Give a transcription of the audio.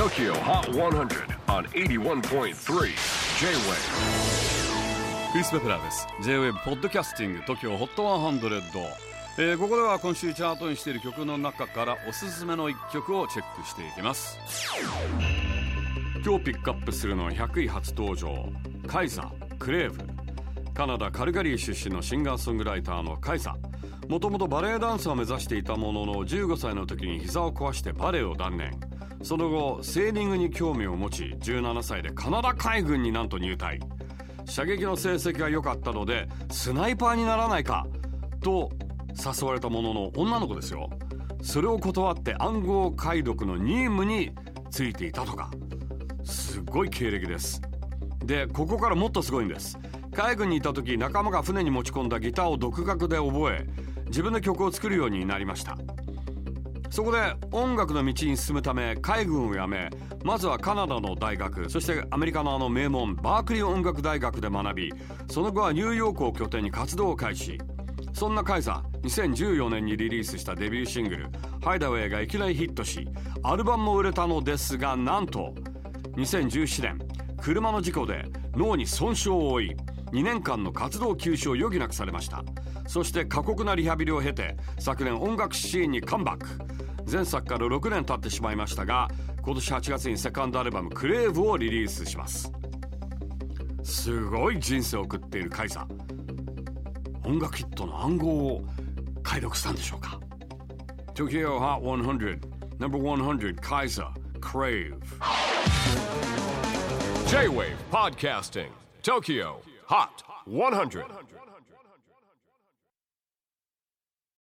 TOKYO HOT 100 on 81.3 J-WAVE クリス・ベプラーです。J-WAVE ポッドキャスティング TOKYO HOT 100、えー、ここでは今週チャートにしている曲の中からおすすめの一曲をチェックしていきます。今日ピックアップするのは100位初登場カイザクレーブカナダ・カルガリー出身のシンガーソングライターのカイザもともとバレエダンスを目指していたものの15歳の時に膝を壊してバレエを断念。その後セーリングに興味を持ち17歳でカナダ海軍になんと入隊。射撃の成績が良かったのでスナイパーにならないかと誘われたものの女の子ですよ。それを断って暗号解読の任務についていたとか。すごい経歴です。でここからもっとすごいんです。海軍にいた時仲間が船に持ち込んだギターを独学で覚え自分で曲を作るようになりました。そこで音楽の道に進むため海軍を辞めまずはカナダの大学そしてアメリカのあの名門バークリー音楽大学で学びその後はニューヨークを拠点に活動を開始。そんなカイザー2014年にリリースしたデビューシングル「ハイダウェイ」がいきなりヒットしアルバムも売れたのですがなんと2017年車の事故で脳に損傷を負い2年間の活動休止を余儀なくされました。そして過酷なリハビリを経て昨年音楽シーンにカムバック。前作から6年経ってしまいましたが今年8月にセカンドアルバム「クレーブ」をリリースします。すごい人生を送っているカイザ音楽ヒットの暗号を解読したんでしょうか？Tokyo Hot 100 No.100 Kaiser Crave J-WAVE PODCASTING TOKYO HOT 100